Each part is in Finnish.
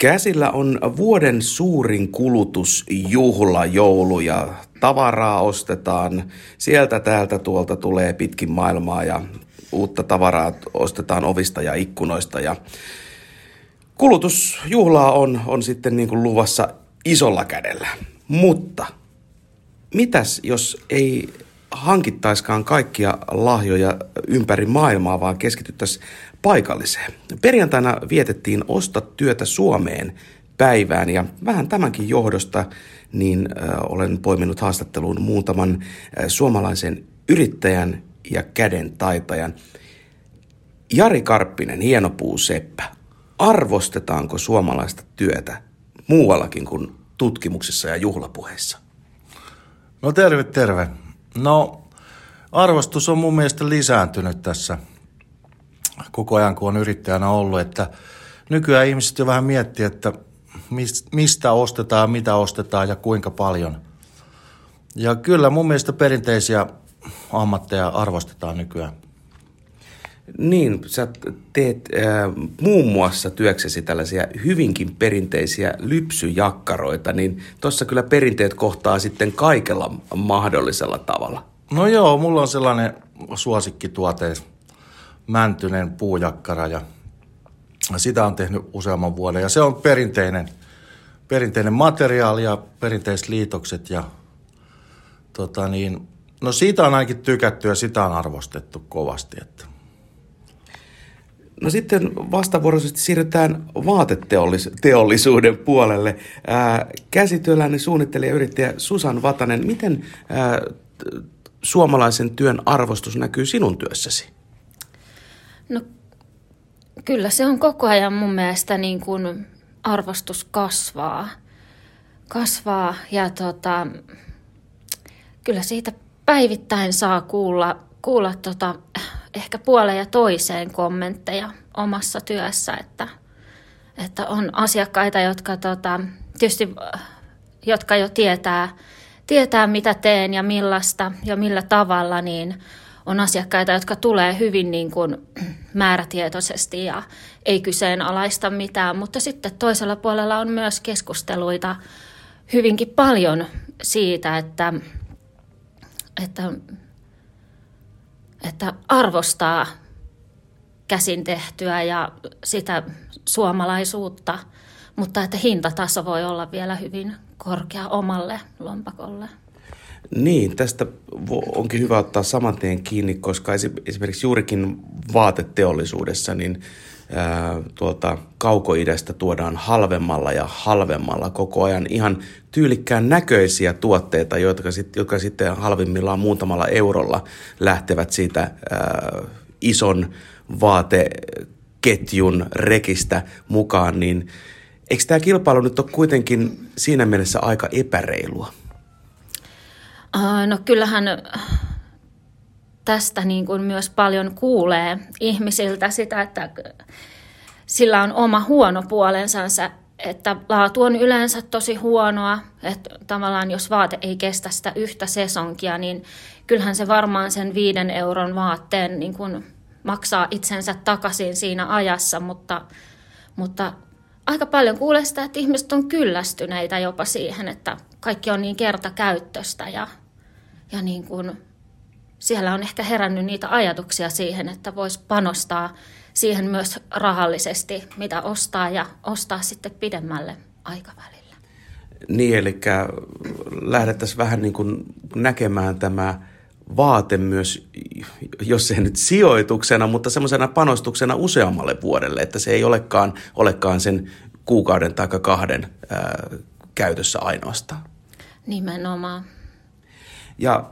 Käsillä on vuoden suurin kulutusjuhla joulu ja tavaraa ostetaan. Sieltä täältä tuolta tulee pitkin maailmaa ja uutta tavaraa ostetaan ovista ja ikkunoista ja kulutusjuhlaa on, on sitten niin kuin luvassa isolla kädellä. Mutta mitäs jos ei hankittaiskaan kaikkia lahjoja ympäri maailmaa, vaan keskityttäisiin paikalliseen. Perjantaina vietettiin Osta työtä Suomeen päivään ja vähän tämänkin johdosta niin äh, olen poiminut haastatteluun muutaman äh, suomalaisen yrittäjän ja käden taitajan. Jari Karppinen, hienopuu Seppä. Arvostetaanko suomalaista työtä muuallakin kuin tutkimuksissa ja juhlapuheissa? No terve, terve. No arvostus on mun mielestä lisääntynyt tässä koko ajan, kun on yrittäjänä ollut, että nykyään ihmiset jo vähän miettii, että mistä ostetaan, mitä ostetaan ja kuinka paljon. Ja kyllä mun mielestä perinteisiä ammatteja arvostetaan nykyään. Niin, sä teet äh, muun muassa työksesi tällaisia hyvinkin perinteisiä lypsyjakkaroita, niin tuossa kyllä perinteet kohtaa sitten kaikella mahdollisella tavalla. No joo, mulla on sellainen suosikkituote, mäntynen puujakkara ja sitä on tehnyt useamman vuoden ja se on perinteinen, perinteinen materiaali ja perinteiset liitokset ja tota niin, no siitä on ainakin tykätty ja sitä on arvostettu kovasti, että No sitten vastavuoroisesti siirrytään vaateteollisuuden puolelle. Ää, käsityöläinen suunnittelija ja yrittäjä Susan Vatanen, miten ää, suomalaisen työn arvostus näkyy sinun työssäsi? No kyllä se on koko ajan mun mielestä niin kuin arvostus kasvaa. Kasvaa ja tota, kyllä siitä päivittäin saa kuulla, kuulla tota, ehkä puoleen ja toiseen kommentteja omassa työssä, että, että on asiakkaita, jotka tota, tietysti, jotka jo tietää, tietää, mitä teen ja millaista ja millä tavalla, niin on asiakkaita, jotka tulee hyvin niin kuin määrätietoisesti ja ei kyseenalaista mitään, mutta sitten toisella puolella on myös keskusteluita hyvinkin paljon siitä, että, että että arvostaa käsin tehtyä ja sitä suomalaisuutta, mutta että hintataso voi olla vielä hyvin korkea omalle lompakolle. Niin, tästä onkin hyvä ottaa saman tien kiinni, koska esimerkiksi juurikin vaateteollisuudessa niin tuolta kaukoidästä tuodaan halvemmalla ja halvemmalla koko ajan ihan tyylikkään näköisiä tuotteita, jotka, sit, jotka sitten halvimmillaan muutamalla eurolla lähtevät siitä ää, ison vaateketjun rekistä mukaan, niin eikö tämä kilpailu nyt ole kuitenkin siinä mielessä aika epäreilua? No kyllähän tästä niin kuin myös paljon kuulee ihmisiltä sitä, että sillä on oma huono puolensa, että laatu on yleensä tosi huonoa, että tavallaan jos vaate ei kestä sitä yhtä sesonkia, niin kyllähän se varmaan sen viiden euron vaatteen niin kuin maksaa itsensä takaisin siinä ajassa, mutta, mutta aika paljon kuulee sitä, että ihmiset on kyllästyneitä jopa siihen, että kaikki on niin kertakäyttöistä ja, ja niin kuin siellä on ehkä herännyt niitä ajatuksia siihen, että voisi panostaa siihen myös rahallisesti, mitä ostaa ja ostaa sitten pidemmälle aikavälillä. Niin, eli lähdettäisiin vähän niin kuin näkemään tämä vaate myös, jos ei nyt sijoituksena, mutta semmoisena panostuksena useammalle vuodelle, että se ei olekaan, olekaan sen kuukauden tai kahden ää, käytössä ainoastaan. Nimenomaan. Ja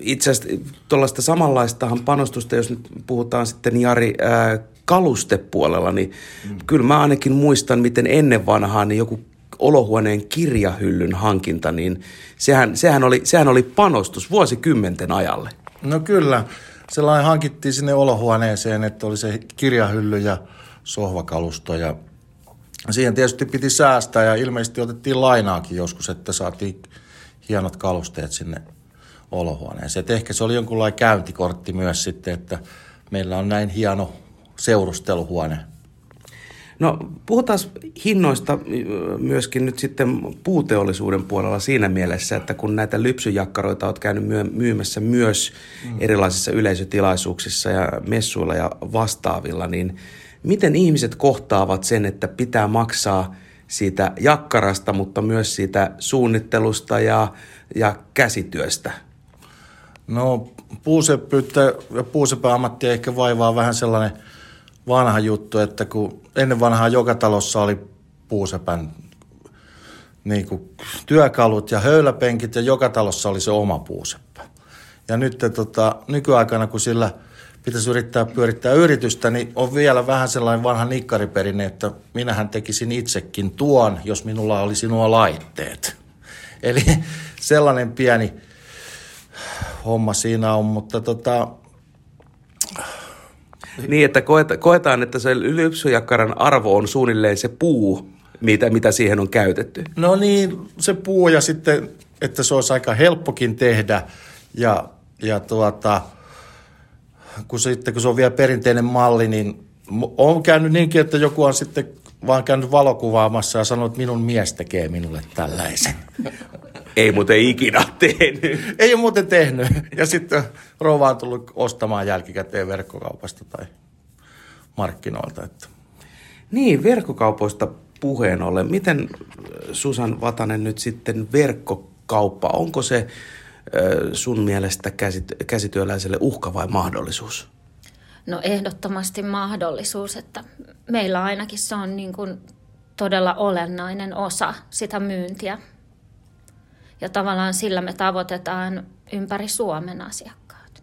itse asiassa tuollaista samanlaistahan panostusta, jos nyt puhutaan sitten Jari ää, kalustepuolella, niin mm. kyllä mä ainakin muistan, miten ennen vanhaa niin joku olohuoneen kirjahyllyn hankinta, niin sehän, sehän, oli, sehän oli panostus vuosikymmenten ajalle. No kyllä, sellainen hankittiin sinne olohuoneeseen, että oli se kirjahylly ja sohvakalusto ja siihen tietysti piti säästää ja ilmeisesti otettiin lainaakin joskus, että saatiin hienot kalusteet sinne olohuoneeseen. Et ehkä se oli jonkunlainen käyntikortti myös sitten, että meillä on näin hieno seurusteluhuone. No puhutaan hinnoista myöskin nyt sitten puuteollisuuden puolella siinä mielessä, että kun näitä lypsyjakkaroita olet käynyt myymässä myös mm. erilaisissa yleisötilaisuuksissa ja messuilla ja vastaavilla, niin miten ihmiset kohtaavat sen, että pitää maksaa siitä jakkarasta, mutta myös siitä suunnittelusta ja, ja käsityöstä? No puuseppyyttä ja puusepääammattia ehkä vaivaa vähän sellainen vanha juttu, että kun ennen vanhaa joka talossa oli puusepän niin kuin työkalut ja höyläpenkit ja joka talossa oli se oma puuseppä. Ja nyt tota, nykyaikana, kun sillä pitäisi yrittää pyörittää yritystä, niin on vielä vähän sellainen vanha nikkariperinne, että minähän tekisin itsekin tuon, jos minulla olisi nuo laitteet. Eli sellainen pieni homma siinä on, mutta tota... Niin, että koetaan, että se lypsyjakkaran arvo on suunnilleen se puu, mitä, mitä siihen on käytetty. No niin, se puu ja sitten, että se olisi aika helppokin tehdä ja, ja tuota, kun, sitten, kun se on vielä perinteinen malli, niin on käynyt niinkin, että joku on sitten vaan käynyt valokuvaamassa ja sanonut, että minun mies tekee minulle tällaisen. Ei muuten ikinä tehnyt. Ei ole muuten tehnyt. Ja sitten rouva on tullut ostamaan jälkikäteen verkkokaupasta tai markkinoilta. Että. Niin, verkkokaupoista puheen ollen. Miten Susan Vatanen nyt sitten verkkokauppa, onko se sun mielestä käsityöläiselle uhka vai mahdollisuus? No ehdottomasti mahdollisuus, että meillä ainakin se on niin kuin todella olennainen osa sitä myyntiä. Ja tavallaan sillä me tavoitetaan ympäri Suomen asiakkaat.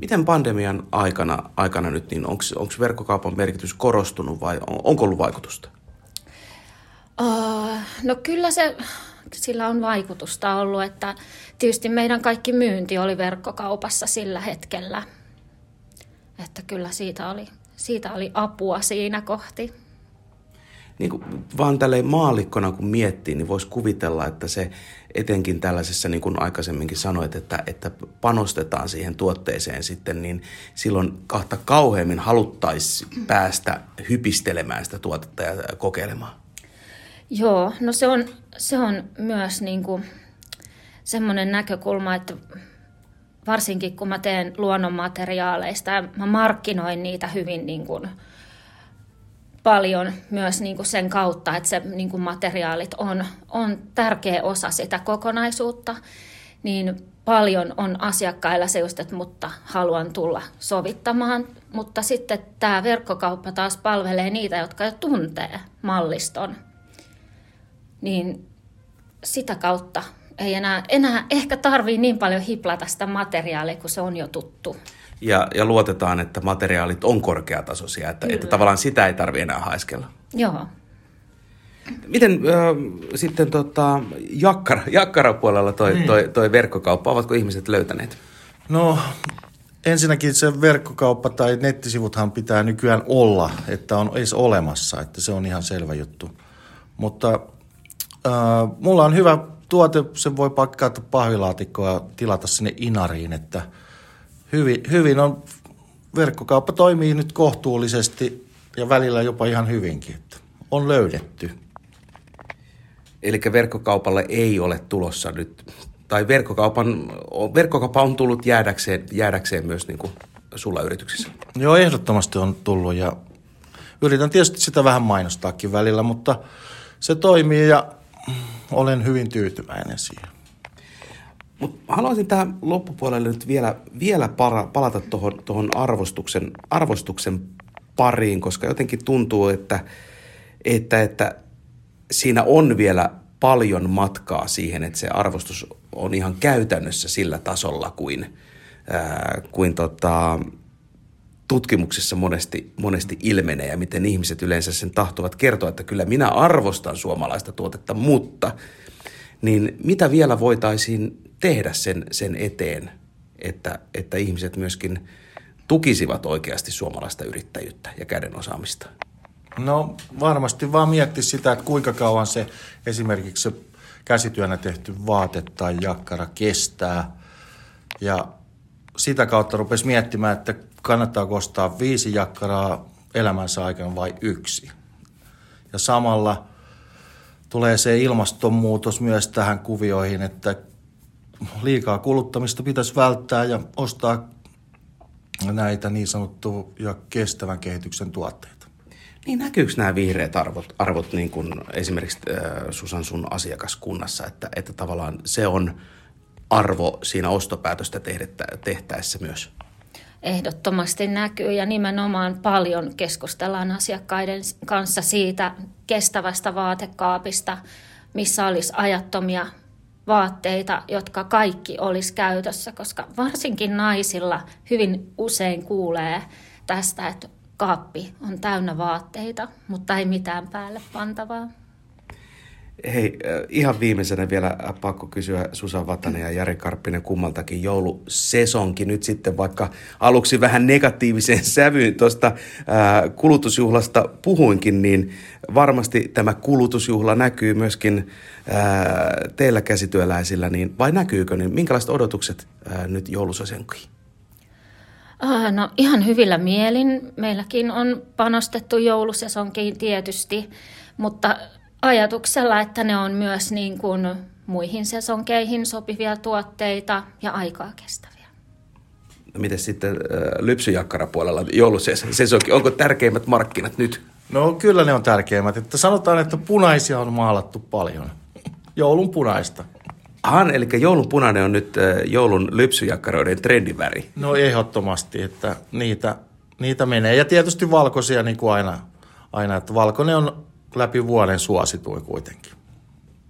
Miten pandemian aikana, aikana nyt, niin onko verkkokaupan merkitys korostunut vai on, onko ollut vaikutusta? Uh, no kyllä se, sillä on vaikutusta ollut, että tietysti meidän kaikki myynti oli verkkokaupassa sillä hetkellä. Että kyllä siitä oli, siitä oli apua siinä kohti niin kuin vaan tälle maalikkona kun miettii, niin voisi kuvitella, että se etenkin tällaisessa, niin kuin aikaisemminkin sanoit, että, että panostetaan siihen tuotteeseen sitten, niin silloin kahta kauheammin haluttaisiin päästä hypistelemään sitä tuotetta ja kokeilemaan. Joo, no se on, se on myös niin kuin semmoinen näkökulma, että varsinkin kun mä teen luonnonmateriaaleista ja mä markkinoin niitä hyvin niin kuin – paljon myös niin kuin sen kautta, että se niin kuin materiaalit on, on tärkeä osa sitä kokonaisuutta, niin paljon on asiakkailla se just, että mutta haluan tulla sovittamaan, mutta sitten tämä verkkokauppa taas palvelee niitä, jotka jo tuntee malliston, niin sitä kautta ei enää, enää ehkä tarvii niin paljon hiplata sitä materiaalia, kun se on jo tuttu ja, ja luotetaan, että materiaalit on korkeatasoisia, että, että tavallaan sitä ei tarvitse enää haiskella. Joo. Miten äh, sitten tota, jakkara, jakkarapuolella toi, niin. toi, toi verkkokauppa, ovatko ihmiset löytäneet? No ensinnäkin se verkkokauppa tai nettisivuthan pitää nykyään olla, että on edes olemassa, että se on ihan selvä juttu. Mutta äh, mulla on hyvä tuote, sen voi pakkaata pahvilaatikkoa ja tilata sinne Inariin, että – hyvin, hyvin on, verkkokauppa toimii nyt kohtuullisesti ja välillä jopa ihan hyvinkin, että on löydetty. Eli verkkokaupalle ei ole tulossa nyt, tai verkkokaupan, verkkokauppa on tullut jäädäkseen, jäädäkseen myös niin kuin sulla yrityksissä. Joo, ehdottomasti on tullut ja yritän tietysti sitä vähän mainostaakin välillä, mutta se toimii ja olen hyvin tyytyväinen siihen. Mutta haluaisin tähän loppupuolelle nyt vielä, vielä para, palata tuohon tohon arvostuksen, arvostuksen pariin, koska jotenkin tuntuu, että, että, että siinä on vielä paljon matkaa siihen, että se arvostus on ihan käytännössä sillä tasolla kuin, ää, kuin tota, tutkimuksissa monesti, monesti ilmenee ja miten ihmiset yleensä sen tahtovat kertoa, että kyllä minä arvostan suomalaista tuotetta, mutta niin mitä vielä voitaisiin tehdä sen, sen eteen, että, että ihmiset myöskin tukisivat oikeasti suomalaista yrittäjyyttä ja käden osaamista? No varmasti vaan mietti sitä, että kuinka kauan se esimerkiksi se käsityönä tehty vaate tai jakkara kestää. Ja sitä kautta rupesi miettimään, että kannattaako ostaa viisi jakkaraa elämänsä aikana vai yksi. Ja samalla tulee se ilmastonmuutos myös tähän kuvioihin, että liikaa kuluttamista pitäisi välttää ja ostaa näitä niin sanottuja kestävän kehityksen tuotteita. Niin näkyykö nämä vihreät arvot, arvot niin kuin esimerkiksi äh, Susan sun asiakaskunnassa, että, että tavallaan se on arvo siinä ostopäätöstä tehtäessä myös? Ehdottomasti näkyy ja nimenomaan paljon keskustellaan asiakkaiden kanssa siitä kestävästä vaatekaapista, missä olisi ajattomia vaatteita, jotka kaikki olisi käytössä, koska varsinkin naisilla hyvin usein kuulee tästä, että kaappi on täynnä vaatteita, mutta ei mitään päälle pantavaa. Hei, äh, ihan viimeisenä vielä pakko kysyä Susan Vatanen ja Jari Karppinen kummaltakin joulusesonkin nyt sitten, vaikka aluksi vähän negatiiviseen sävyyn tuosta äh, kulutusjuhlasta puhuinkin, niin varmasti tämä kulutusjuhla näkyy myöskin äh, teillä käsityöläisillä, niin vai näkyykö, niin minkälaiset odotukset nyt joulusesonkiin? No ihan hyvillä mielin. Meilläkin on panostettu joulusesonkiin tietysti, mutta ajatuksella, että ne on myös niin kuin muihin sesonkeihin sopivia tuotteita ja aikaa kestäviä. No miten sitten äh, lypsyjakkarapuolella joulusesonki, onko tärkeimmät markkinat nyt? No kyllä ne on tärkeimmät. Että sanotaan, että punaisia on maalattu paljon. Joulun punaista. Han, eli joulun punainen on nyt äh, joulun lypsyjakkaroiden trendiväri. No ehdottomasti, että niitä, niitä menee. Ja tietysti valkoisia niin kuin aina, aina, että valkoinen on läpi vuoden suosituin kuitenkin.